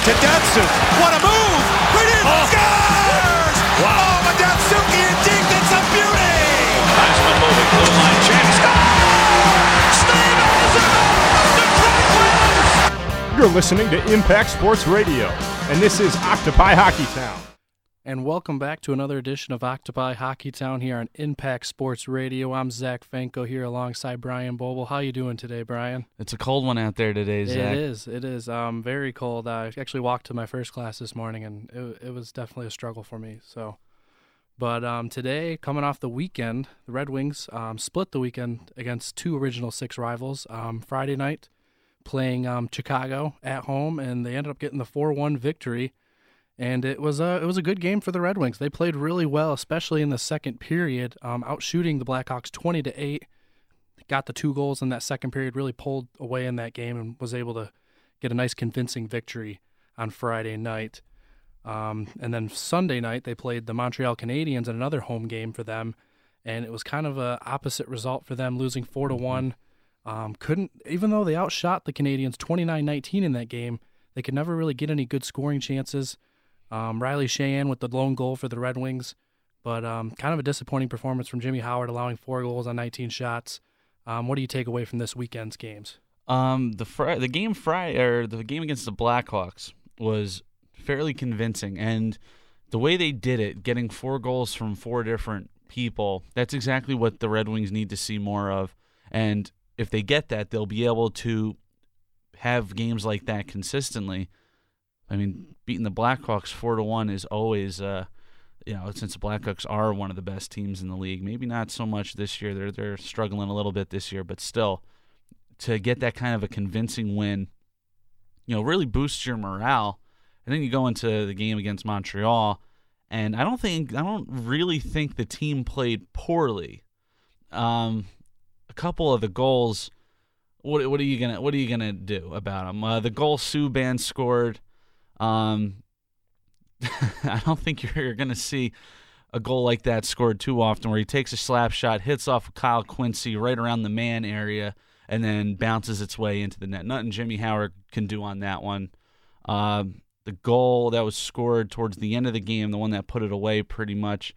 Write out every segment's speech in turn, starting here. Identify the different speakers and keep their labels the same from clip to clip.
Speaker 1: To Datsu. What a move! In,
Speaker 2: Oh.
Speaker 1: scores!
Speaker 2: Wow.
Speaker 1: Oh, Madatsuki and Deke, it's a beauty!
Speaker 2: Heisman moving, blue line chance.
Speaker 3: You're listening to Impact Sports Radio, and this is Octopi Hockey Town.
Speaker 4: And welcome back to another edition of Octopi Hockey Town here on Impact Sports Radio. I'm Zach Fanko here alongside Brian Bobal. How you doing today, Brian?
Speaker 5: It's a cold one out there today, Zach.
Speaker 4: It is. It is. Um, very cold. I actually walked to my first class this morning, and it, it was definitely a struggle for me. So, but um, today, coming off the weekend, the Red Wings um, split the weekend against two original six rivals. Um, Friday night, playing um, Chicago at home, and they ended up getting the four-one victory. And it was a it was a good game for the Red Wings. They played really well, especially in the second period, um, outshooting the Blackhawks twenty to eight got the two goals in that second period, really pulled away in that game, and was able to get a nice convincing victory on Friday night. Um, and then Sunday night they played the Montreal Canadiens in another home game for them, and it was kind of a opposite result for them, losing four to one. Um, couldn't even though they outshot the Canadiens 29-19 in that game, they could never really get any good scoring chances. Um, Riley Sheahan with the lone goal for the Red Wings, but um, kind of a disappointing performance from Jimmy Howard, allowing four goals on 19 shots. Um, what do you take away from this weekend's games?
Speaker 5: Um, the fr- the game Friday or the game against the Blackhawks was fairly convincing, and the way they did it, getting four goals from four different people, that's exactly what the Red Wings need to see more of. And if they get that, they'll be able to have games like that consistently. I mean, beating the Blackhawks four to one is always, uh, you know, since the Blackhawks are one of the best teams in the league. Maybe not so much this year; they're they're struggling a little bit this year, but still, to get that kind of a convincing win, you know, really boosts your morale. And then you go into the game against Montreal, and I don't think I don't really think the team played poorly. Um, a couple of the goals. What what are you gonna what are you gonna do about them? Uh, the goal Subban scored. Um, I don't think you're going to see a goal like that scored too often, where he takes a slap shot, hits off of Kyle Quincey right around the man area, and then bounces its way into the net. Nothing Jimmy Howard can do on that one. Um, the goal that was scored towards the end of the game, the one that put it away, pretty much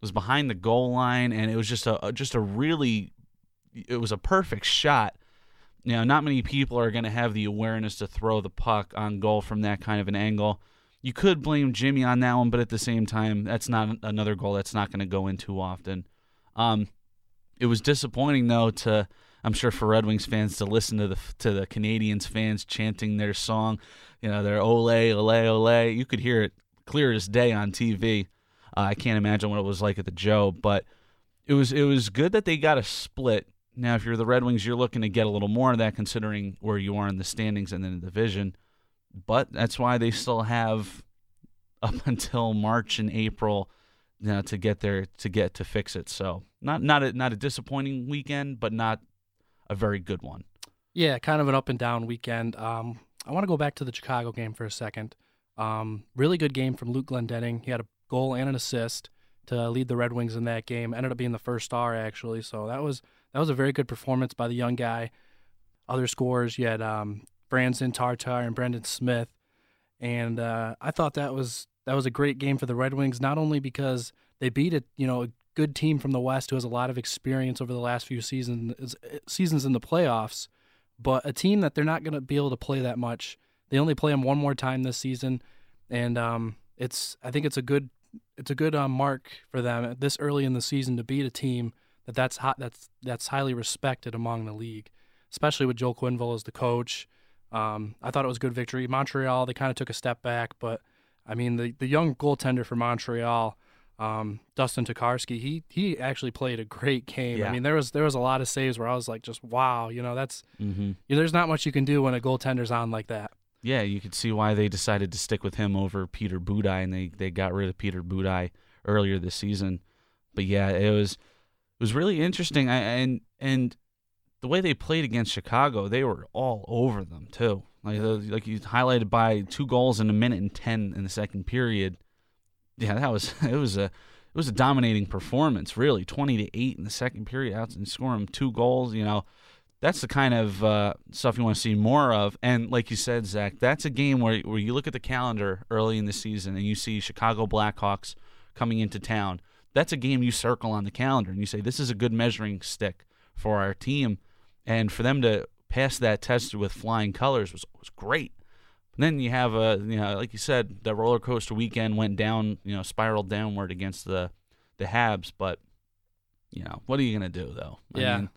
Speaker 5: was behind the goal line, and it was just a just a really, it was a perfect shot. Know, not many people are going to have the awareness to throw the puck on goal from that kind of an angle. You could blame Jimmy on that one, but at the same time, that's not another goal that's not going to go in too often. Um, it was disappointing though to I'm sure for Red Wings fans to listen to the to the Canadiens fans chanting their song, you know, their ole ole ole. You could hear it clear as day on TV. Uh, I can't imagine what it was like at the Joe, but it was it was good that they got a split. Now, if you're the Red Wings, you're looking to get a little more of that, considering where you are in the standings and in the division. But that's why they still have up until March and April you know, to get there to get to fix it. So not not a, not a disappointing weekend, but not a very good one.
Speaker 4: Yeah, kind of an up and down weekend. Um, I want to go back to the Chicago game for a second. Um, really good game from Luke Glendening. He had a goal and an assist to lead the Red Wings in that game. Ended up being the first star actually, so that was that was a very good performance by the young guy. Other scores, you had um, Franzen Tatar and Brendan Smith, and uh, I thought that was that was a great game for the Red Wings. Not only because they beat a you know a good team from the West who has a lot of experience over the last few seasons seasons in the playoffs, but a team that they're not going to be able to play that much. They only play them one more time this season, and um, it's I think it's a good it's a good um, mark for them this early in the season to beat a team that that's hot, that's that's highly respected among the league, especially with Joel Quenneville as the coach. Um, I thought it was a good victory. Montreal they kind of took a step back, but I mean the the young goaltender for Montreal. Um, Dustin Tokarski, he he actually played a great game.
Speaker 5: Yeah.
Speaker 4: I mean, there was there was a lot of saves where I was like, just wow, you know, that's
Speaker 5: Mm-hmm.
Speaker 4: you know, there's not much you can do when a goaltender's on like that.
Speaker 5: Yeah, you could see why they decided to stick with him over Peter Budaj, and they, they got rid of Peter Budaj earlier this season. But yeah, it was was really interesting. I, and and the way they played against Chicago, they were all over them too. Like the- like you highlighted by two goals in a minute and ten in the second period. Yeah, that was it was a it was a dominating performance, really, twenty to eight in the second period, out and scoring two goals. You know, that's the kind of uh, stuff you want to see more of. And like you said, Zach, that's a game where where you look at the calendar early in the season and you see Chicago Blackhawks coming into town. That's a game you circle on the calendar and you say this is a good measuring stick for our team, and for them to pass that test with flying colors was was great. And then you have a you know like you said the roller coaster weekend went down you know spiraled downward against the the Habs, but you know what are you gonna do though? I
Speaker 4: Yeah.
Speaker 5: mean,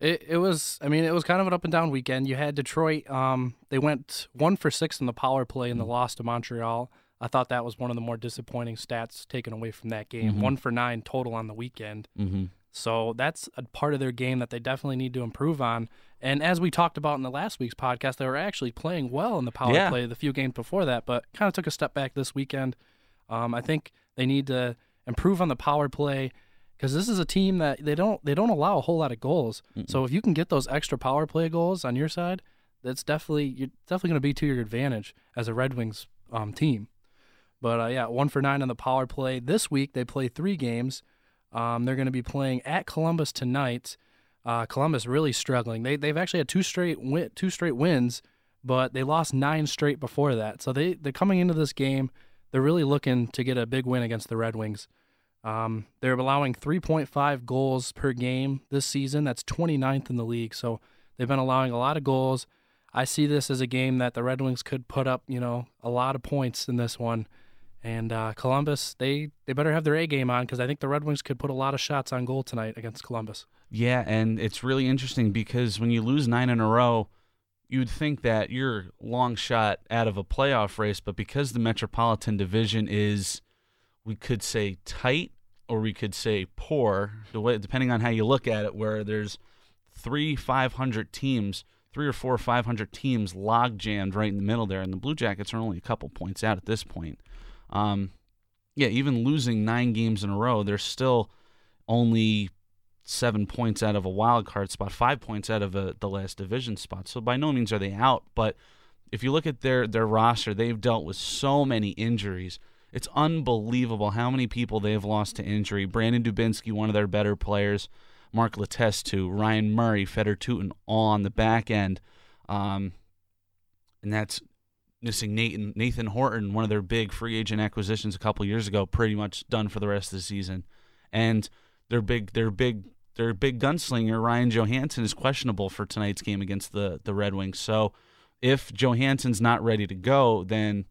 Speaker 4: It it was I mean it was kind of an up and down weekend. You had Detroit. Um, they went one for six in the power play in the loss to Montreal. I thought that was one of the more disappointing stats taken away from that game. One for nine total on the weekend.
Speaker 5: mhm.
Speaker 4: So that's a part of their game that they definitely need to improve on. And as we talked about in the last week's podcast, they were actually playing well in the power
Speaker 5: Yeah.
Speaker 4: play the few games before that, but kind of took a step back this weekend. Um, I think they need to improve on the power play because this is a team that they don't they don't allow a whole lot of goals. So if you can get those extra power play goals on your side, that's definitely you're definitely going to be to your advantage as a Red Wings um, team. But uh, yeah, one for nine on the power play this week. They play three games. Um, they're going to be playing at Columbus tonight. Uh, Columbus really struggling. They they've actually had two straight win, two straight wins, but they lost nine straight before that. So they they're coming into this game. They're really looking to get a big win against the Red Wings. Um, they're allowing 3.5 goals per game this season. That's 29th in the league. So they've been allowing a lot of goals. I see this as a game that the Red Wings could put up, you know, a lot of points in this one. And uh, Columbus, they they better have their A game on because I think the Red Wings could put a lot of shots on goal tonight against Columbus.
Speaker 5: Yeah, and it's really interesting because when you lose nine in a row, you'd think that you're long shot out of a playoff race, but because the Metropolitan Division is, we could say tight or we could say poor, depending on how you look at it, where there's three 500 teams, three or four 500 teams log jammed right in the middle there, and the Blue Jackets are only a couple points out at this point. Um, yeah, even losing nine games in a row, they're still only seven points out of a wild card spot, five points out of a, the last division spot. So by no means are they out. But if you look at their their roster, they've dealt with so many injuries. It's unbelievable how many people they've lost to injury. Brandon Dubinsky, one of their better players, Mark Letestu, Ryan Murray, Fedor Tyutin, all on the back end. Um, and that's missing Nathan Nathan Horton, one of their big free agent acquisitions a couple years ago, pretty much done for the rest of the season. And their big their big their big gunslinger Ryan Johansen is questionable for tonight's game against the the Red Wings. So if Johansen's not ready to go, then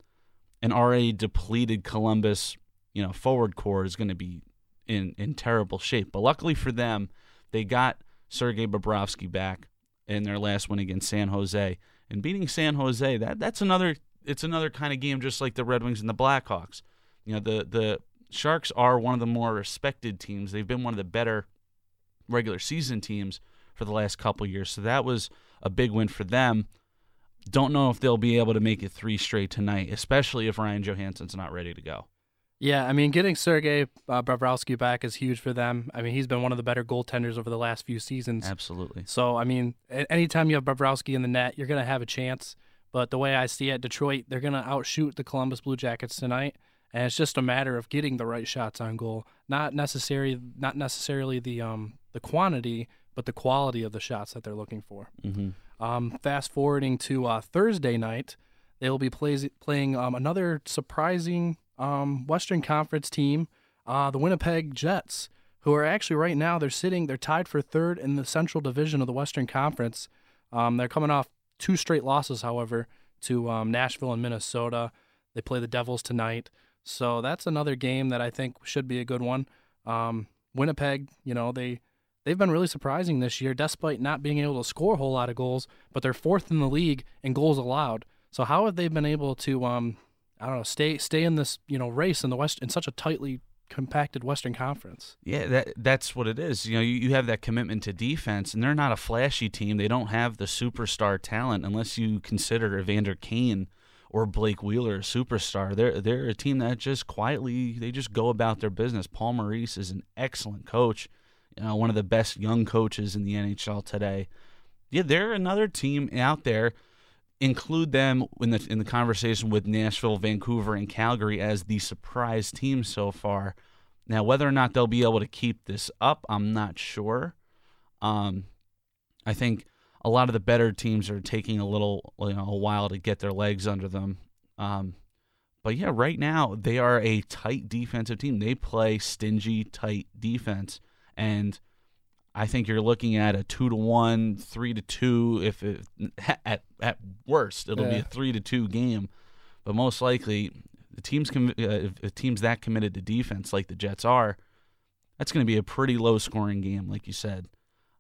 Speaker 5: an already depleted Columbus, you know, forward core is going to be in in terrible shape. But luckily for them, they got Sergei Bobrovsky back in their last win against San Jose. And beating San Jose, that that's another it's another kind of game just like the Red Wings and the Blackhawks. You know, the the Sharks are one of the more respected teams. They've been one of the better regular season teams for the last couple years. So that was a big win for them. Don't know if they'll be able to make it three straight tonight, especially if Ryan Johansen's not ready to go.
Speaker 4: Yeah, I mean, getting Sergei uh, Bobrovsky back is huge for them. I mean, he's been one of the better goaltenders over the last few seasons.
Speaker 5: Absolutely.
Speaker 4: So, I mean, anytime you have Bobrovsky in the net, you're going to have a chance. But the way I see it, Detroit, they're going to outshoot the Columbus Blue Jackets tonight. And it's just a matter of getting the right shots on goal, not necessarily not necessarily the um the quantity, but the quality of the shots that they're looking for.
Speaker 5: hmm
Speaker 4: Um, fast forwarding to uh, Thursday night, they will be plays, playing um, another surprising um, Western Conference team, uh, the Winnipeg Jets, who are actually right now they're sitting they're tied for third in the Central Division of the Western Conference. Um, they're coming off two straight losses, however, to um, Nashville and Minnesota. They play the Devils tonight, so that's another game that I think should be a good one. Um, Winnipeg, you know they they've been really surprising this year, despite not being able to score a whole lot of goals. But they're fourth in the league in goals allowed. So how have they been able to, um, I don't know, stay stay in this you know race in the West in such a tightly compacted Western Conference?
Speaker 5: Yeah, that that's what it is. You know, you, you have that commitment to defense, and they're not a flashy team. They don't have the superstar talent unless you consider Evander Kane or Blake Wheeler a superstar. They're they're a team that just quietly they just go about their business. Paul Maurice is an excellent coach, you know, one of the best young coaches in the NHL today. Yeah, they're another team out there. Include them in the in the conversation with Nashville, Vancouver, and Calgary as the surprise team so far. Now, whether or not they'll be able to keep this up, I'm not sure. Um, I think a lot of the better teams are taking a little, you know, a while to get their legs under them. Um, but yeah, right now they are a tight defensive team. They play stingy, tight defense, and I think you're looking at a two to one, three to two. If it, at at worst, it'll be a three to two game, but most likely the teams com- uh, if if teams that committed to defense like the Jets are, that's going to be a pretty low scoring game, like you said.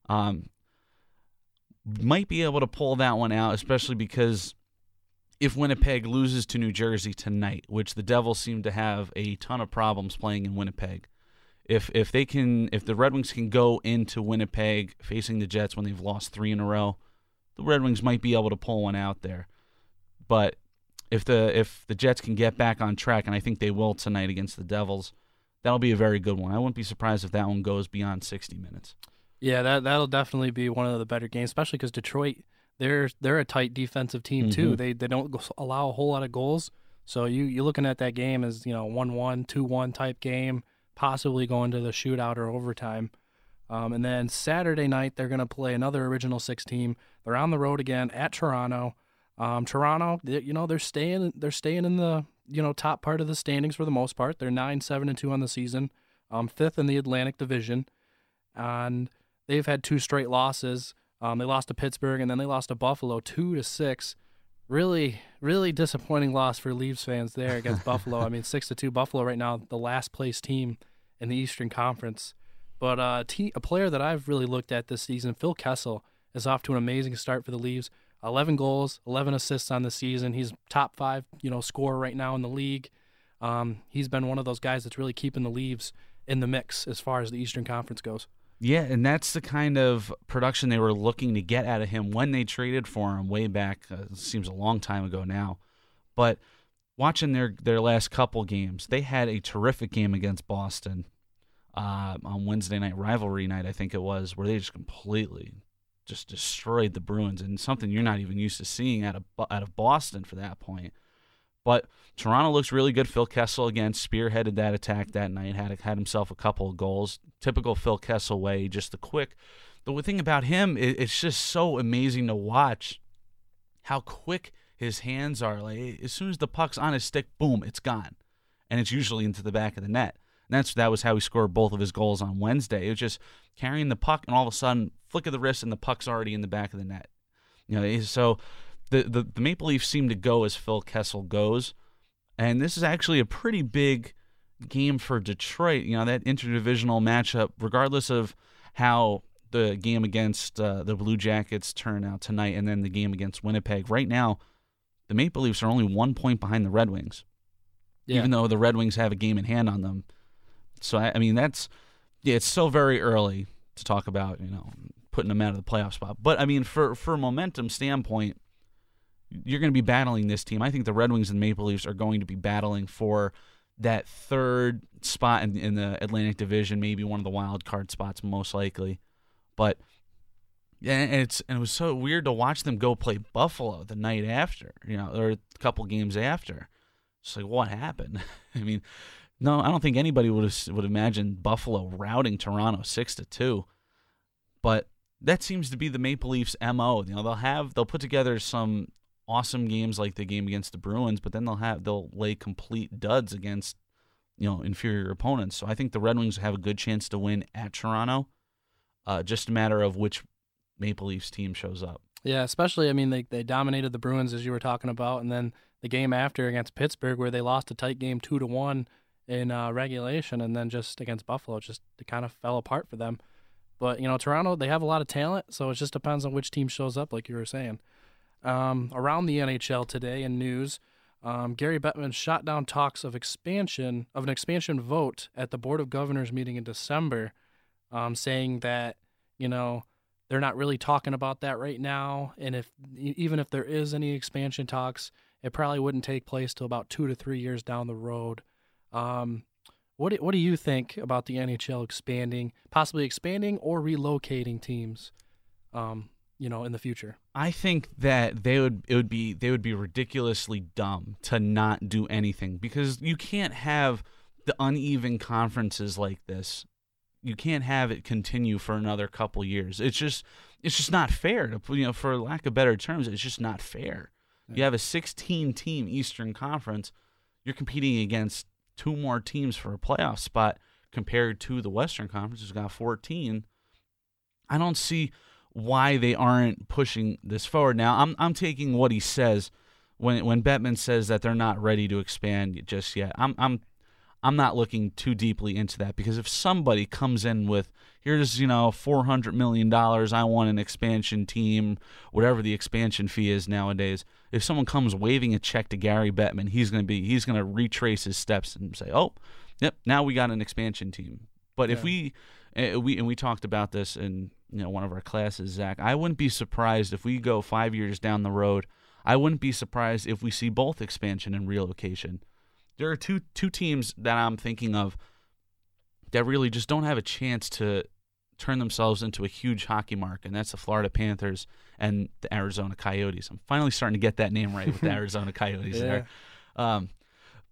Speaker 5: Um, might be able to pull that one out, especially because if Winnipeg loses to New Jersey tonight, which the Devils seem to have a ton of problems playing in Winnipeg, if if they can, if the Red Wings can go into Winnipeg facing the Jets when they've lost three in a row, the Red Wings might be able to pull one out there. But if the if the Jets can get back on track, and I think they will tonight against the Devils, that'll be a very good one. I wouldn't be surprised if that one goes beyond sixty minutes.
Speaker 4: Yeah, that that'll definitely be one of the better games, especially because Detroit they're they're a tight defensive team too.
Speaker 5: Mhm.
Speaker 4: They they don't allow a whole lot of goals, so you you're looking at that game as you know one one two one type game, possibly going to the shootout or overtime. Um, and then Saturday night they're going to play another original six team. They're on the road again at Toronto. Um, Toronto, they, you know they're staying they're staying in the you know top part of the standings for the most part. They're nine seven and two on the season, um, fifth in the Atlantic Division, and they've had two straight losses. Um, they lost to Pittsburgh and then they lost to Buffalo two to six. Really, really disappointing loss for Leaves fans there against Buffalo. I mean, six to two. Buffalo right now the last place team in the Eastern Conference. But uh, te- a player that I've really looked at this season, Phil Kessel, is off to an amazing start for the Leaves. 11 goals, 11 assists on the season. He's top five, you know, scorer right now in the league. Um, he's been one of those guys that's really keeping the Leaves in the mix as far as the Eastern Conference goes.
Speaker 5: Yeah, and that's the kind of production they were looking to get out of him when they traded for him way back. Uh, seems a long time ago now, but watching their their last couple games, they had a terrific game against Boston uh, on Wednesday night rivalry night, I think it was, where they just completely just destroyed the Bruins, and something you're not even used to seeing out of out of Boston for that point. But Toronto looks really good. Phil Kessel again spearheaded that attack that night. Had had himself a couple of goals. Typical Phil Kessel way, just the quick. The thing about him, it, it's just so amazing to watch how quick his hands are. Like as soon as the puck's on his stick, boom, it's gone, and it's usually into the back of the net. And that's that was how he scored both of his goals on Wednesday. It was just carrying the puck, and all of a sudden, flick of the wrist, and the puck's already in the back of the net. You know, so the, the, the Maple Leafs seem to go as Phil Kessel goes. And this is actually a pretty big game for Detroit. You know, that interdivisional matchup, regardless of how the game against uh, the Blue Jackets turn out tonight and then the game against Winnipeg. Right now, the Maple Leafs are only one point behind the Red Wings, even though the Red Wings have a game in hand on them. So, I, I mean, that's, yeah, it's still very early to talk about, you know, putting them out of the playoff spot. But, I mean, for, for a momentum standpoint, you're going to be battling this team. I think the Red Wings and Maple Leafs are going to be battling for that third spot in, in the Atlantic Division, maybe one of the wild card spots, most likely. But yeah, and it's and it was so weird to watch them go play Buffalo the night after, you know, or a couple games after. It's like what happened? I mean, no, I don't think anybody would have would imagine Buffalo routing Toronto six to two. But that seems to be the Maple Leafs mo. You know, they'll have they'll put together some awesome games like the game against the Bruins, but then they'll have they'll lay complete duds against you know inferior opponents. So I think the Red Wings have a good chance to win at Toronto. Uh, just a matter of which Maple Leafs team shows up.
Speaker 4: Yeah, especially I mean they they dominated the Bruins as you were talking about, and then the game after against Pittsburgh where they lost a tight game two to one in uh, regulation, and then just against Buffalo, just it kind of fell apart for them. But you know Toronto they have a lot of talent, so it just depends on which team shows up, like you were saying. Um, around the NHL today in news, um, Gary Bettman shot down talks of expansion of an expansion vote at the Board of Governors meeting in December, um, saying that you know they're not really talking about that right now, and if even if there is any expansion talks, it probably wouldn't take place till about two to three years down the road. Um, what do, what do you think about the NHL expanding, possibly expanding or relocating teams? Um, you know, in the future.
Speaker 5: I think that they would it would be they would be ridiculously dumb to not do anything because you can't have the uneven conferences like this. You can't have it continue for another couple years. It's just it's just not fair to you know for lack of better terms. It's just not fair. You have a 16 team Eastern Conference. You're competing against two more teams for a playoff spot compared to the Western Conference, who's got 14. I don't see why they aren't pushing this forward. Now, I'm I'm taking what he says when when Bettman says that they're not ready to expand just yet. I'm I'm I'm not looking too deeply into that because if somebody comes in with here's you know 400 million dollars, I want an expansion team, whatever the expansion fee is nowadays. If someone comes waving a check to Gary Bettman, he's going to be he's going to retrace his steps and say, "Oh, yep, now we got an expansion team." But if we uh, we and we talked about this in you know one of our classes, Zach, I wouldn't be surprised if we go five years down the road. I wouldn't be surprised if we see both expansion and relocation there are two two teams that I'm thinking of that really just don't have a chance to turn themselves into a huge hockey mark, and that's the Florida Panthers and the Arizona Coyotes. I'm finally starting to get that name right with the Arizona Coyotes
Speaker 4: Yeah.
Speaker 5: there. Um,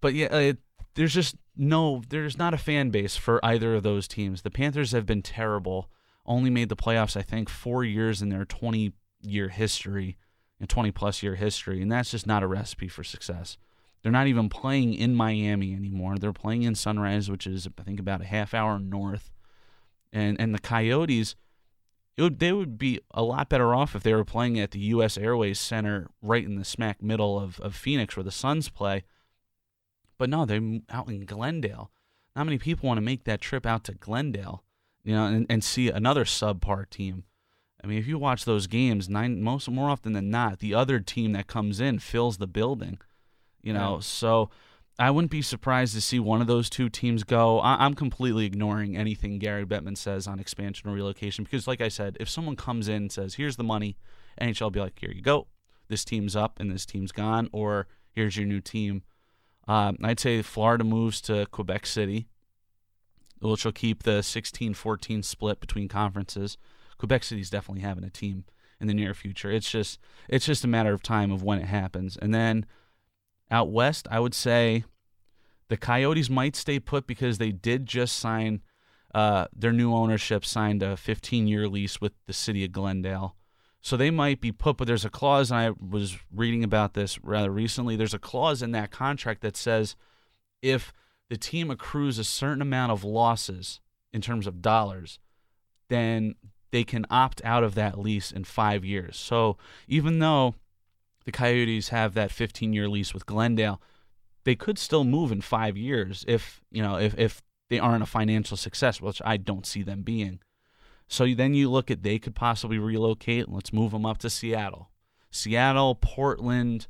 Speaker 5: but yeah, it, there's just no, there's not a fan base for either of those teams. The Panthers have been terrible. Only made the playoffs, I think, four years in their 20 year history, and 20 plus year history, and that's just not a recipe for success. They're not even playing in Miami anymore. They're playing in Sunrise, which is I think about a half hour north. And and the Coyotes, would, they would be a lot better off if they were playing at the U.S. Airways Center, right in the smack middle of, of Phoenix, where the Suns play. But no, they're out in Glendale. Not many people want to make that trip out to Glendale, you know, and, and see another subpar team. I mean, if you watch those games, nine most more often than not, the other team that comes in fills the building. You know,
Speaker 4: Yeah.
Speaker 5: so I wouldn't be surprised to see one of those two teams go. I- I'm completely ignoring anything Gary Bettman says on expansion or relocation because, like I said, if someone comes in and says, "Here's the money," NHL will be like, "Here you go. This team's up and this team's gone," or "Here's your new team." Um, I'd say Florida moves to Quebec City, which will keep the 16-14 split between conferences. Quebec City's definitely having a team in the near future. It's just it's just a matter of time of when it happens. And then out west, I would say the Coyotes might stay put because they did just sign uh, their new ownership signed a 15 year lease with the city of Glendale. So they might be put, but there's a clause, and I was reading about this rather recently. There's a clause in that contract that says if the team accrues a certain amount of losses in terms of dollars, then they can opt out of that lease in five years. So even though the Coyotes have that 15 year lease with Glendale, they could still move in five years if you know if if they aren't a financial success, which I don't see them being. So then you look at they could possibly relocate. Let's move them up to Seattle, Seattle, Portland,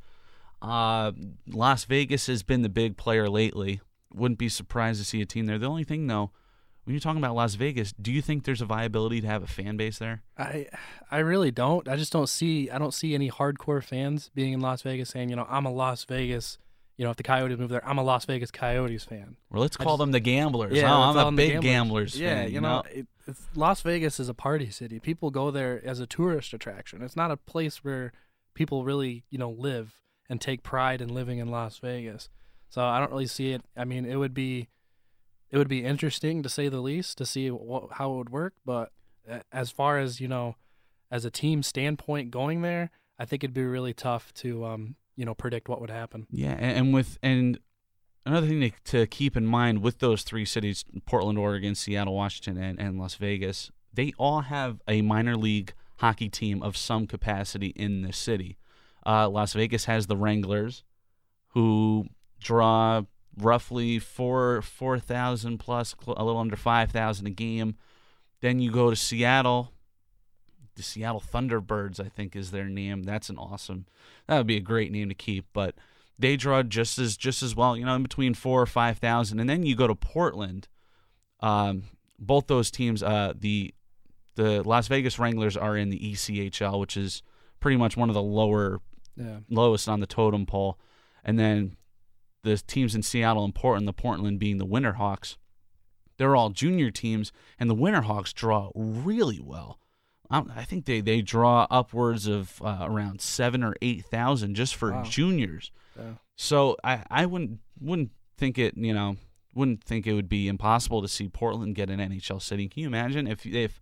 Speaker 5: uh, Las Vegas has been the big player lately. Wouldn't be surprised to see a team there. The only thing though, when you're talking about Las Vegas, do you think there's a viability to have a fan base there?
Speaker 4: I I really don't. I just don't see I don't see any hardcore fans being in Las Vegas saying, you know, I'm a Las Vegas, you know, if the Coyotes move there, I'm a Las Vegas Coyotes fan.
Speaker 5: Or let's call
Speaker 4: just-
Speaker 5: them the gamblers.
Speaker 4: Yeah,
Speaker 5: oh, I'm a big gamblers.
Speaker 4: Yeah,
Speaker 5: fan,
Speaker 4: you know, it, it's, Las Vegas is a party city. People go there as a tourist attraction. It's not a place where people really, you know, live and take pride in living in Las Vegas. So I don't really see it. I mean, it would be it would be interesting to say the least to see wh- how it would work, but as far as, you know, as a team standpoint going there, I think it'd be really tough to um, you know, predict what would happen.
Speaker 5: Yeah, and, and with and another thing to, to keep in mind with those three cities, Portland, Oregon, Seattle, Washington, and, and Las Vegas, they all have a minor league hockey team of some capacity in the city. Uh, Las Vegas has the Wranglers, who draw roughly four four thousand plus, a little under five thousand a game. Then you go to Seattle. The Seattle Thunderbirds, I think, is their name. That's an awesome. That would be a great name to keep, but they draw just as just as well. You know, in between four or five thousand, and then you go to Portland. Um, both those teams, uh, the the Las Vegas Wranglers are in the ECHL, which is pretty much one of the lower
Speaker 4: Yeah.
Speaker 5: lowest on the totem pole, and then the teams in Seattle and Portland, the Portland being the Winterhawks, they're all junior teams, and the Winterhawks draw really well. I I think they, they draw upwards of uh, around seven or eight thousand just for
Speaker 4: Wow.
Speaker 5: juniors.
Speaker 4: Yeah.
Speaker 5: So I, I wouldn't wouldn't think it you know wouldn't think it would be impossible to see Portland get an NHL city. Can you imagine if if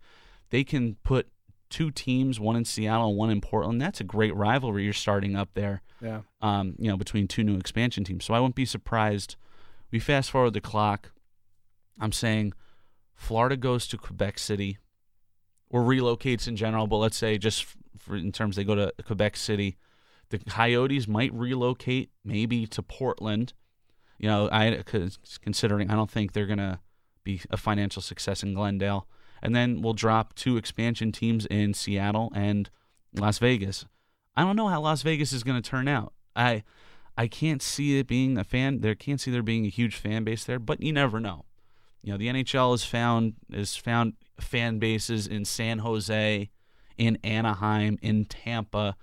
Speaker 5: they can put two teams, one in Seattle and one in Portland? That's a great rivalry you're starting up there.
Speaker 4: Yeah.
Speaker 5: Um, you know, between two new expansion teams. So I wouldn't be surprised. We fast forward the clock. I'm saying Florida goes to Quebec City or relocates in general, but let's say just for, in terms they go to Quebec City. The Coyotes might relocate maybe to Portland. You know, I considering I don't think they're gonna be a financial success in Glendale, and then we'll drop two expansion teams in Seattle and Las Vegas. I don't know how Las Vegas is gonna turn out. I I can't see it being a fan. There can't see there being a huge fan base there, but you never know. You know, the NHL has found has found fan bases in San Jose, in Anaheim, in Tampa.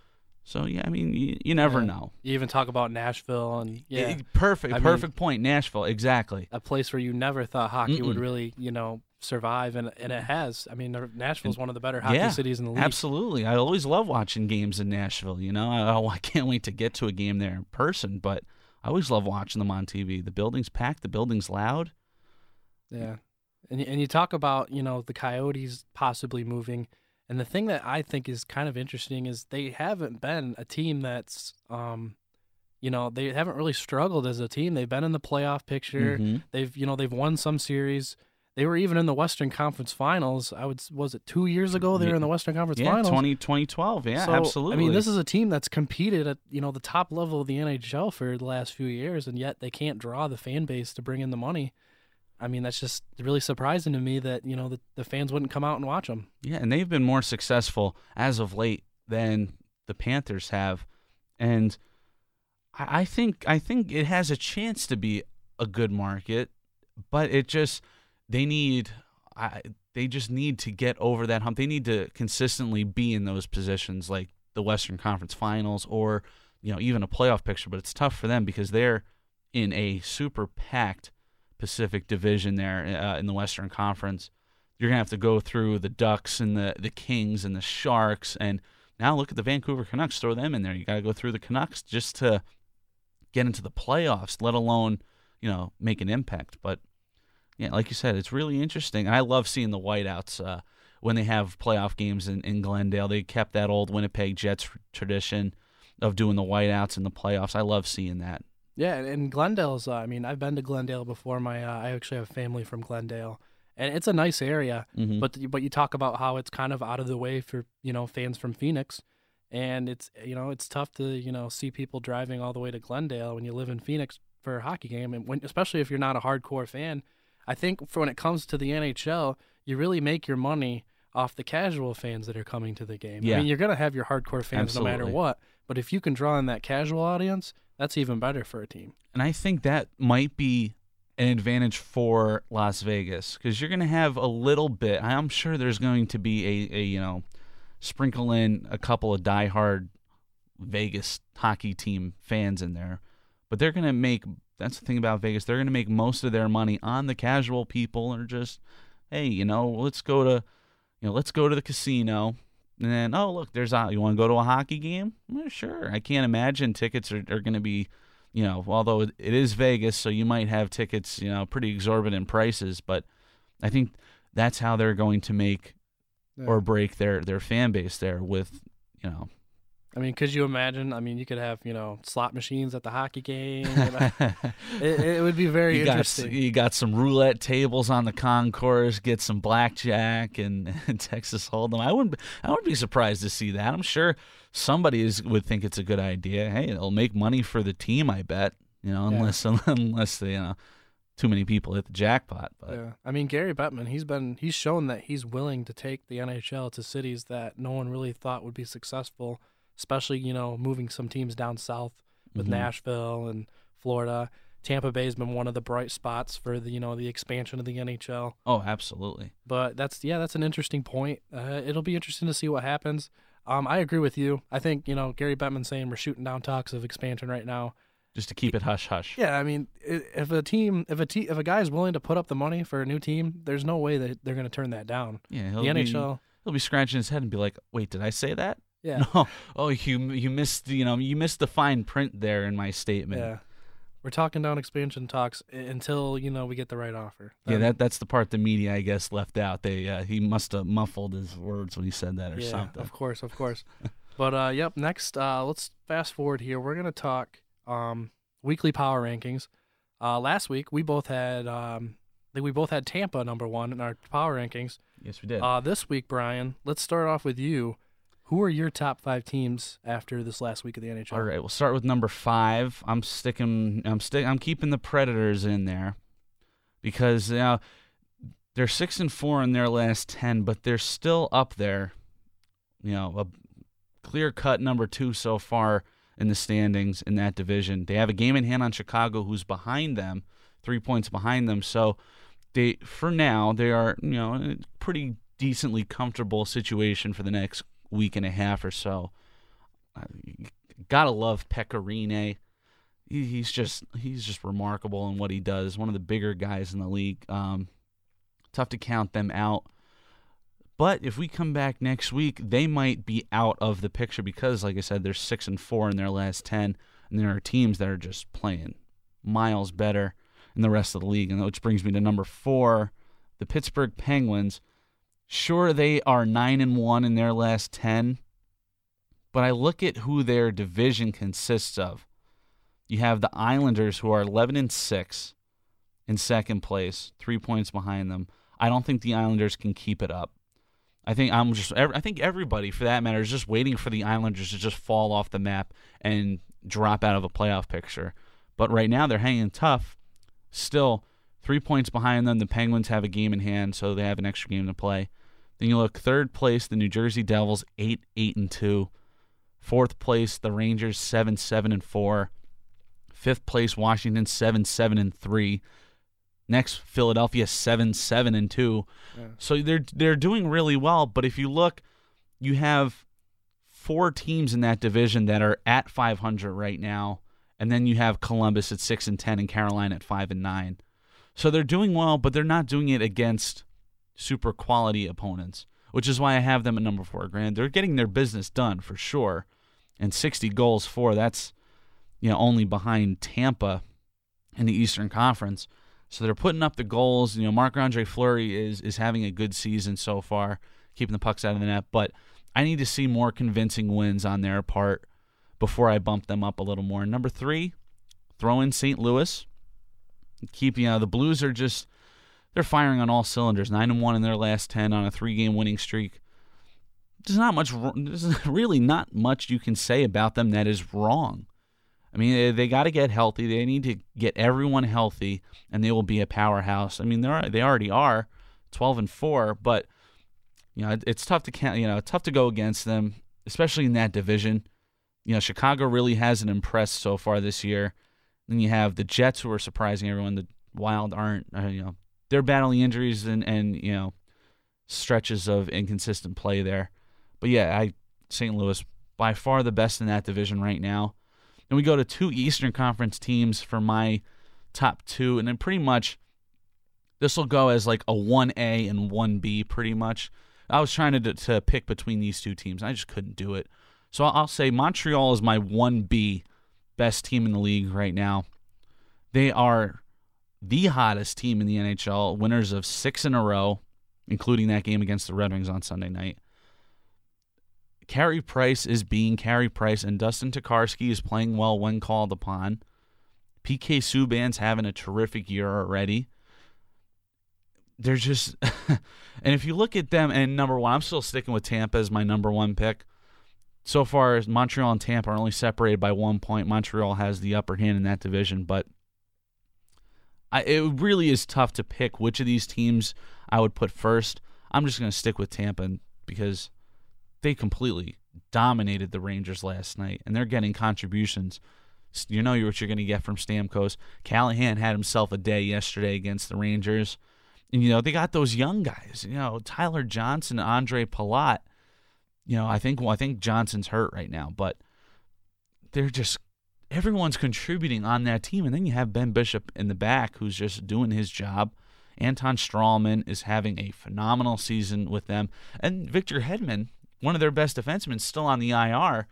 Speaker 5: So yeah, I mean, you, you never
Speaker 4: Yeah.
Speaker 5: know.
Speaker 4: You even talk about Nashville and yeah,
Speaker 5: Eh, perfect,
Speaker 4: I mean-
Speaker 5: perfect point. Nashville, exactly.
Speaker 4: a place where you never thought hockey would
Speaker 5: Mm-mm.
Speaker 4: really, you know, survive, and and it has. I mean, Nashville's one of the better hockey
Speaker 5: yeah,
Speaker 4: cities in the league.
Speaker 5: Absolutely, I always love watching games in Nashville. You know, I, oh, I can't wait to get to a game there in person. But I always love watching them on TV. The building's packed. The building's loud.
Speaker 4: Yeah, and and you talk about you know the Coyotes possibly moving, and the thing that I think is kind of interesting is they haven't been a team that's um, you know, they haven't really struggled as a team. They've been in the playoff picture.
Speaker 5: Mhm.
Speaker 4: They've you know they've won some series. They were even in the Western Conference Finals. I would was it two years ago they were in the Western Conference
Speaker 5: Yeah,
Speaker 4: Finals.
Speaker 5: 20, 2012. Yeah,
Speaker 4: So,
Speaker 5: absolutely.
Speaker 4: I mean, this is a team that's competed at you know the top level of the NHL for the last few years, and yet they can't draw the fan base to bring in the money. I mean, that's just really surprising to me that you know the, the fans wouldn't come out and watch them.
Speaker 5: Yeah, and they've been more successful as of late than the Panthers have, and I I think I think it has a chance to be a good market, but it just they need I they just need to get over that hump. They need to consistently be in those positions like the Western Conference Finals or you know even a playoff picture. But it's tough for them because they're in a super packed Pacific Division there uh, in the Western Conference you're gonna have to go through the Ducks and the the Kings and the Sharks, and now look at the Vancouver Canucks. Throw them in there. You got to go through the Canucks just to get into the playoffs, let alone you know make an impact. But yeah, like you said, it's really interesting. I love seeing the whiteouts uh, when they have playoff games in, in Glendale. They kept that old Winnipeg Jets tradition of doing the whiteouts in the playoffs. I love seeing that.
Speaker 4: Yeah, and- Glendale's. Uh, I mean, I've been to Glendale before. My uh, I actually have family from Glendale, and it's a nice area.
Speaker 5: Mhm.
Speaker 4: But but you talk about how it's kind of out of the way for you know fans from Phoenix, and it's you know it's tough to you know see people driving all the way to Glendale when you live in Phoenix for a hockey game, and when especially if you're not a hardcore fan. I think for when it comes to the NHL, you really make your money off the casual fans that are coming to the game.
Speaker 5: Yeah.
Speaker 4: I mean, you're gonna have your hardcore fans no matter what, but if you can draw in that casual audience, that's even better for a team.
Speaker 5: And I think that might be an advantage for Las Vegas because you're going to have a little bit. I'm sure there's going to be a, a you know sprinkle in a couple of diehard Vegas hockey team fans in there, but they're going to make. That's the thing about Vegas. They're going to make most of their money on the casual people, or just hey, you know, let's go to you know, let's go to the casino. And then, oh look, there's a. You want to go to a hockey game? Well, sure. I can't imagine tickets are, are going to be, you know, although it it is Vegas, so you might have tickets, you know, pretty exorbitant prices. But I think that's how they're going to make or break their their fan base there with, you know,
Speaker 4: I mean, could you imagine? I mean, you could have you know slot machines at the hockey game. you know. it, it would be very
Speaker 5: you got
Speaker 4: interesting.
Speaker 5: you got some roulette tables on the concourse, get some blackjack and, and Texas Hold'em. I wouldn't I wouldn't be surprised to see that. I'm sure somebody is, would think it's a good idea. Hey, it'll make money for the team. I bet. You know,
Speaker 4: Yeah.
Speaker 5: unless unless they, you know too many people hit the jackpot. But
Speaker 4: yeah, I mean Gary Bettman, he's been he's shown that he's willing to take the NHL to cities that no one really thought would be successful, especially you know moving some teams down south with
Speaker 5: Mhm.
Speaker 4: Nashville and Florida. Tampa Bay's been one of the bright spots for the you know the expansion of the NHL.
Speaker 5: oh, absolutely.
Speaker 4: But that's yeah, that's an interesting point. Uh, it'll be interesting to see what happens. Um, I agree with you. I think you know Gary Bettman saying we're shooting down talks of expansion right now.
Speaker 5: Just to keep it hush hush.
Speaker 4: Yeah, I mean, if a team, if a te- if a guy's willing to put up the money for a new team, there's no way that they're going to turn that down.
Speaker 5: Yeah, he'll
Speaker 4: The
Speaker 5: be,
Speaker 4: NHL,
Speaker 5: He'll be scratching his head and be like, "Wait, did I say that?
Speaker 4: Yeah,
Speaker 5: No. Oh, you you missed. You know, you missed the fine print there in my statement."
Speaker 4: yeah. we're talking down expansion talks until you know we get the right offer.
Speaker 5: Yeah, that that's the part the media, I guess, left out. They uh, he must have muffled his words when he said that or
Speaker 4: yeah,
Speaker 5: something.
Speaker 4: of course, of course. but uh, yep. Next, uh, let's fast forward here. We're gonna talk um, weekly power rankings. Uh, last week we both had um, I think we both had Tampa number one in our power rankings.
Speaker 5: Yes, we did.
Speaker 4: Uh, this week, Brian, let's start off with you. Who are your top five teams after this last week of the NHL?
Speaker 5: All right, we'll start with number five. I'm sticking. I'm stick. I'm keeping the Predators in there because know they're six and four in their last ten, but they're still up there. You know, a clear cut number two so far in the standings in that division. They have a game in hand on Chicago, who's behind them, three points behind them. So they, for now, they are you know a pretty decently comfortable situation for the next week and a half or so. Uh, you gotta love Pekka Rinne. He's just he's just remarkable in what he does. One of the bigger guys in the league. Um, tough to count them out. But if we come back next week, they might be out of the picture because, like I said, they're six and four in their last ten, and there are teams that are just playing miles better in the rest of the league. And which brings me to number four, the Pittsburgh Penguins. Sure, they are nine and one in their last ten, but I look at who their division consists of. You have the Islanders, who are eleven and six in second place, three points behind them. I don't think the Islanders can keep it up. I think I'm just. I think everybody, for that matter, is just waiting for the Islanders to just fall off the map and drop out of a playoff picture. But right now, they're hanging tough. Still, three points behind them. The Penguins have a game in hand, so they have an extra game to play. Then you look third place, the New Jersey Devils, eight, eight and two. Fourth place, the Rangers, seven, seven and four. Fifth place, Washington, seven, seven and three. Next, Philadelphia, seven, seven and two. So they're they're doing really well. But if you look, you have four teams in that division that are at 500 right now, and then you have Columbus at six and ten, and Carolina at five and nine. So they're doing well, but they're not doing it against super quality opponents, which is why I have them at number four. Granted, they're getting their business done for sure, and 60 goals for that's you know only behind Tampa in the Eastern Conference. So they're putting up the goals. You know, Marc Andre Fleury is is having a good season so far, keeping the pucks out of the net. But I need to see more convincing wins on their part before I bump them up a little more. Number three, throw in St. Louis. Keep you know the Blues are just they're firing on all cylinders. Nine and one in their last ten on a three game winning streak. There's not much. There's really not much you can say about them that is wrong. I mean, they, they got to get healthy. They need to get everyone healthy, and they will be a powerhouse. I mean, they're they already are, twelve and four, but you know it, it's tough to count. You know, tough to go against them, especially in that division. You know, Chicago really hasn't impressed so far this year. Then you have the Jets, who are surprising everyone. The Wild aren't. Uh, you know, they're battling injuries and and you know stretches of inconsistent play there. But yeah, I St. Louis by far the best in that division right now. And we go to two Eastern Conference teams for my top two, and then pretty much this will go as like a 1A and 1B pretty much. I was trying to, to pick between these two teams, and I just couldn't do it. So I'll say Montreal is my 1B best team in the league right now. They are the hottest team in the NHL, winners of six in a row, including that game against the Red Wings on Sunday night. Carey Price is being Carey Price, and Dustin Tokarski is playing well when called upon. PK Subban's having a terrific year already. They're just, and if you look at them, and number one, I'm still sticking with Tampa as my number one pick. So far, Montreal and Tampa are only separated by one point. Montreal has the upper hand in that division, but I, it really is tough to pick which of these teams I would put first. I'm just going to stick with Tampa because they completely dominated the Rangers last night, and they're getting contributions. You know what you're going to get from Stamkos. Callahan had himself a day yesterday against the Rangers, and you know they got those young guys. You know Tyler Johnson, Ondrej Palat. You know I think well, I think Johnson's hurt right now, but they're just everyone's contributing on that team, and then you have Ben Bishop in the back who's just doing his job. Anton Stralman is having a phenomenal season with them, and Victor Hedman one of their best defensemen still on the IR.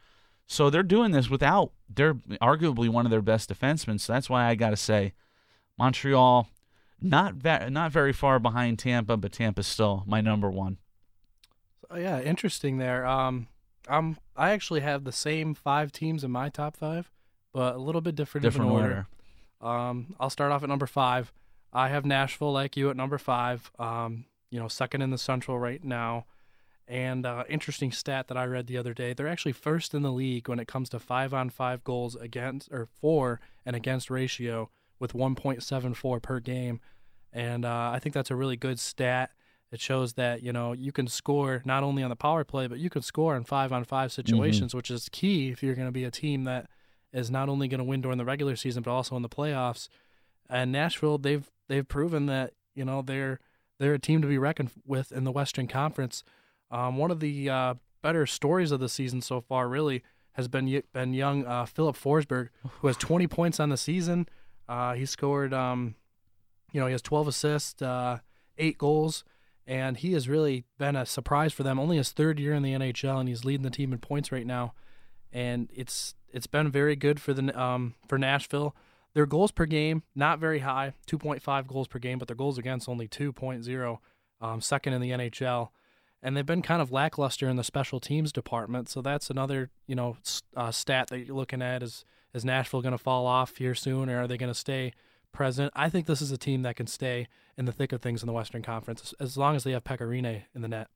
Speaker 5: So they're doing this without they're arguably one of their best defensemen. So that's why I got to say Montreal not va- not very far behind Tampa, but Tampa's still my number 1.
Speaker 4: Oh, yeah, interesting there. Um, I'm I actually have the same five teams in my top five, but a little bit different,
Speaker 5: Different order.
Speaker 4: order. Um, I'll start off at number five. I have Nashville, like you, at number five. Um, you know, second in the Central right now. And uh, interesting stat that I read the other day: they're actually first in the league when it comes to five-on-five goals against or for and against ratio with 1.74 per game. And uh, I think that's a really good stat. It shows that you know you can score not only on the power play, but you can score in five on five situations, which is key if you're going to be a team that is not only going to win during the regular season but also in the playoffs. And Nashville, they've they've proven that you know they're they're a team to be reckoned with in the Western Conference. Um, one of the uh, better stories of the season so far, really, has been been young uh, Filip Forsberg, who has 20 points on the season. Uh, he scored, um, you know, he has 12 assists, uh, eight goals, and he has really been a surprise for them. Only his third year in the NHL, and he's leading the team in points right now. And it's it's been very good for the um, for Nashville. Their goals per game not very high, 2.5 goals per game, but their goals against only 2.0, um, second in the NHL. And they've been kind of lackluster in the special teams department. So that's another you know uh, stat that you're looking at is is Nashville going to fall off here soon, or are they going to stay present? I think this is a team that can stay in the thick of things in the Western Conference as long as they have Pekka Rinne in the net.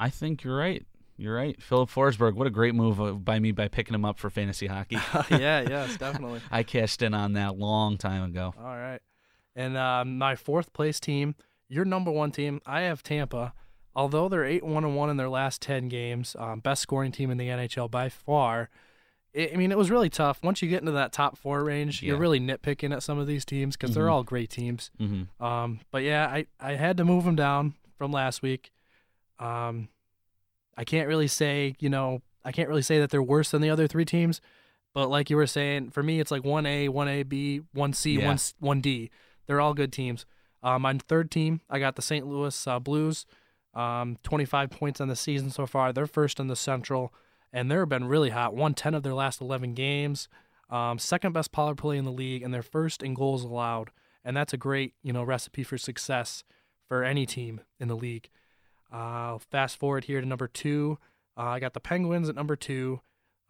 Speaker 5: I think you're right. You're right. Filip Forsberg, what a great move uh, by me by picking him up for fantasy hockey.
Speaker 4: yeah, yes, definitely.
Speaker 5: I cashed in on that long time ago.
Speaker 4: All right. And uh, my fourth place team, your number one team, I have Tampa. Although they're eight one and one in their last ten games, um, best scoring team in the NHL by far. It, I mean, it was really tough. Once you get into that top four range, you're really nitpicking at some of these teams because they're all great teams.
Speaker 5: hmm
Speaker 4: Um, but yeah, I, I had to move them down from last week. Um, I can't really say, you know, I can't really say that they're worse than the other three teams. But like you were saying, for me, it's like 1A, 1AB, 1C,
Speaker 5: Yeah.
Speaker 4: 1, 1D. They're all good teams. My third team, I got the St. Louis uh, Blues, um, 25 points on the season so far. They're first in the Central, and they've been really hot. Won 10 of their last 11 games. Um, second best power play in the league, and they're first in goals allowed. And that's a great, you know, recipe for success for any team in the league. Uh, fast forward here to number two. Uh, I got the Penguins at number two.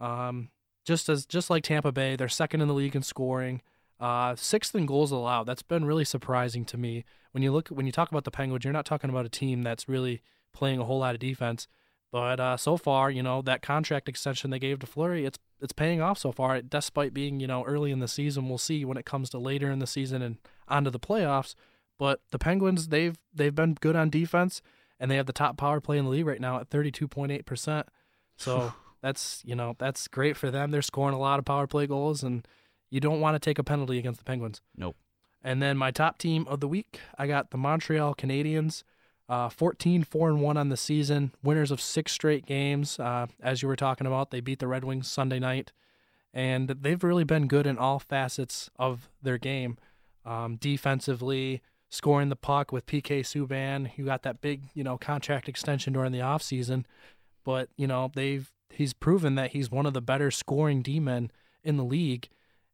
Speaker 4: Um, just as just like Tampa Bay, they're second in the league in scoring. Uh, sixth in goals allowed. That's been really surprising to me. When you look when you talk about the Penguins, you're not talking about a team that's really playing a whole lot of defense. But uh, so far, you know that contract extension they gave to Fleury, it's it's paying off so far. Despite being you know early in the season, we'll see when it comes to later in the season and onto the playoffs. But the Penguins, they've they've been good on defense, and they have the top power play in the league right now at 32.8 percent. So that's you know that's great for them. They're scoring a lot of power play goals, and you don't want to take a penalty against the Penguins.
Speaker 5: Nope.
Speaker 4: And then my top team of the week, I got the Montreal Canadiens. Uh, 14 4 and 1 on the season, winners of six straight games. Uh, as you were talking about, they beat the Red Wings Sunday night, and they've really been good in all facets of their game. Um, defensively, scoring the puck with PK Subban, who got that big, you know, contract extension during the offseason. But, you know, they've he's proven that he's one of the better scoring D men in the league.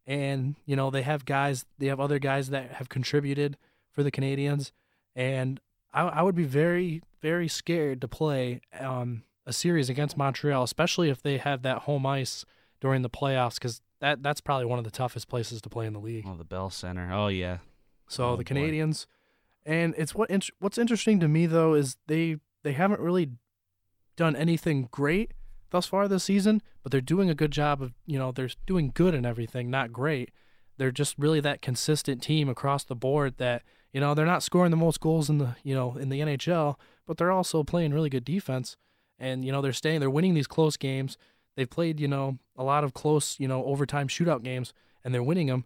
Speaker 4: And, you know, they have guys they have other guys that have contributed for the Canadiens. And I, I would be very, very scared to play um, a series against Montreal, especially if they have that home ice during the playoffs, because that, that's probably one of the toughest places to play in the league.
Speaker 5: Oh, the Bell Center. Oh yeah.
Speaker 4: So
Speaker 5: Oh,
Speaker 4: the
Speaker 5: boy.
Speaker 4: Canadiens, and it's what int- what's interesting to me though is they they haven't really done anything great thus far this season, but they're doing a good job of you know they're doing good and everything, not great. They're just really that consistent team across the board that you know they're not scoring the most goals in the you know in the NHL, but they're also playing really good defense, and you know they're staying they're winning these close games. They've played you know a lot of close you know overtime shootout games, and they're winning them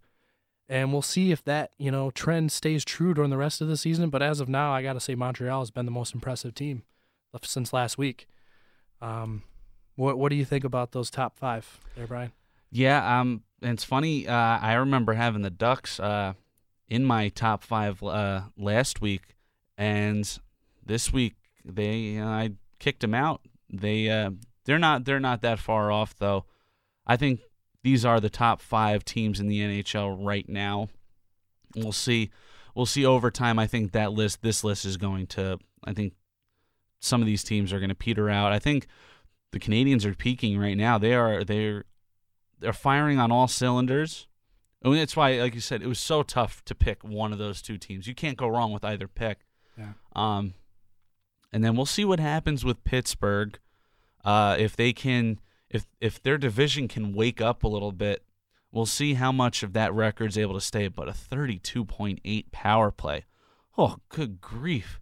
Speaker 4: and we'll see if that you know trend stays true during the rest of the season. But as of now, I got to say Montreal has been the most impressive team since last week. Um, what what do you think about those top five, there, Brian?
Speaker 5: Yeah, um, it's funny. Uh, I remember having the Ducks uh, in my top five uh, last week, and this week they uh, I kicked them out. They uh, they're not they're not that far off though. I think these are the top five teams in the NHL right now. We'll see. We'll see over time. I think that list, this list, is going to. I think some of these teams are going to peter out. I think the Canadiens are peaking right now. They are. They're. They're firing on all cylinders. I mean, that's why, like you said, it was so tough to pick one of those two teams. You can't go wrong with either pick.
Speaker 4: Yeah.
Speaker 5: Um, and then we'll see what happens with Pittsburgh. Uh, if they can, if if their division can wake up a little bit, we'll see how much of that record's able to stay. But a thirty-two point eight power play, oh, good grief,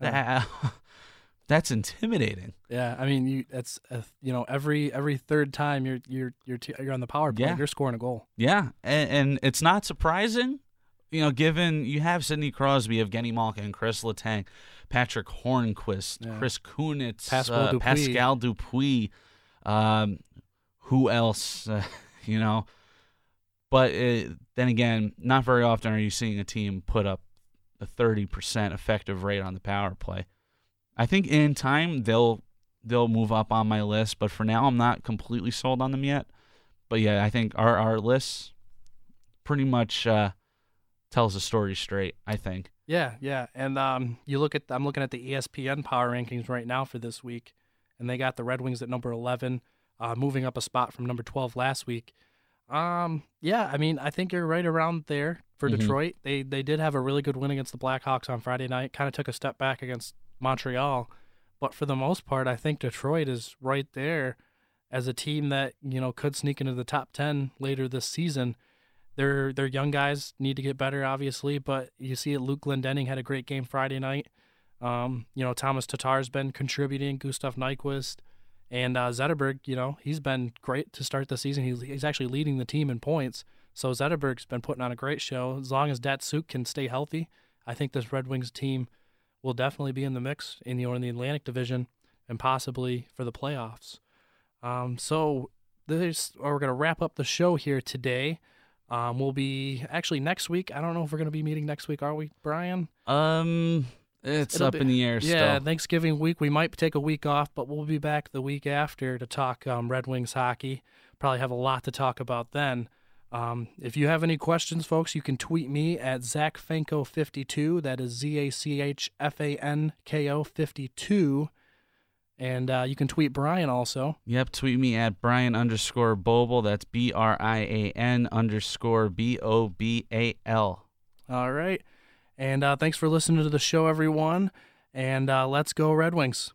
Speaker 5: that that's intimidating.
Speaker 4: Yeah, I mean, you that's uh, you know every every third time you're you're you're t- you're on the power play,
Speaker 5: Yeah.
Speaker 4: you're scoring a goal.
Speaker 5: Yeah, and, and it's not surprising, you know, given you have Sidney Crosby, Evgeni Malkin, Chris Letang, Patric Hornqvist,
Speaker 4: Yeah.
Speaker 5: Chris Kunitz,
Speaker 4: Pascal
Speaker 5: uh,
Speaker 4: Dupuis.
Speaker 5: Pascal Dupuis. Um, who else? Uh, you know, but uh then again, not very often are you seeing a team put up a thirty percent effective rate on the power play. I think in time they'll they'll move up on my list, but for now I'm not completely sold on them yet. But yeah, I think our our list pretty much uh, tells the story straight. I think.
Speaker 4: Yeah, yeah, and um, you look at I'm looking at the ESPN power rankings right now for this week, and they got the Red Wings at number 11, uh, moving up a spot from number 12 last week. Um, yeah, I mean, I think you're right around there for
Speaker 5: Mhm.
Speaker 4: Detroit. They they did have a really good win against the Blackhawks on Friday night. Kind of took a step back against Montreal, but for the most part, I think Detroit is right there as a team that you know could sneak into the top 10 later this season. Their their young guys need to get better, obviously, but you see it. Luke Glendening had a great game Friday night. Um, you know, Tomas Tatar's been contributing. Gustav Nyquist and uh, Zetterberg. You know, he's been great to start the season. He's he's actually leading the team in points. So Zetterberg's been putting on a great show. As long as Datsyuk can stay healthy, I think this Red Wings team will definitely be in the mix in the in the Atlantic Division and possibly for the playoffs. Um, so this, we're gonna wrap up the show here today. Um, we'll be actually next week. I don't know if we're gonna be meeting next week, are we, Brian?
Speaker 5: Um, it's
Speaker 4: It'll
Speaker 5: up
Speaker 4: be-
Speaker 5: in the air
Speaker 4: Yeah,
Speaker 5: still.
Speaker 4: Thanksgiving week. We might take a week off, but we'll be back the week after to talk um, Red Wings hockey. Probably have a lot to talk about then. Um, if you have any questions, folks, you can tweet me at Zach ZachFanko52. That is Z A C H F A N K O 52. And uh, you can tweet Brian also.
Speaker 5: Yep, tweet me at Brian underscore Bobal. That's B R I A N underscore B O B A L.
Speaker 4: All right. And uh, thanks for listening to the show, everyone. And uh, let's go, Red Wings.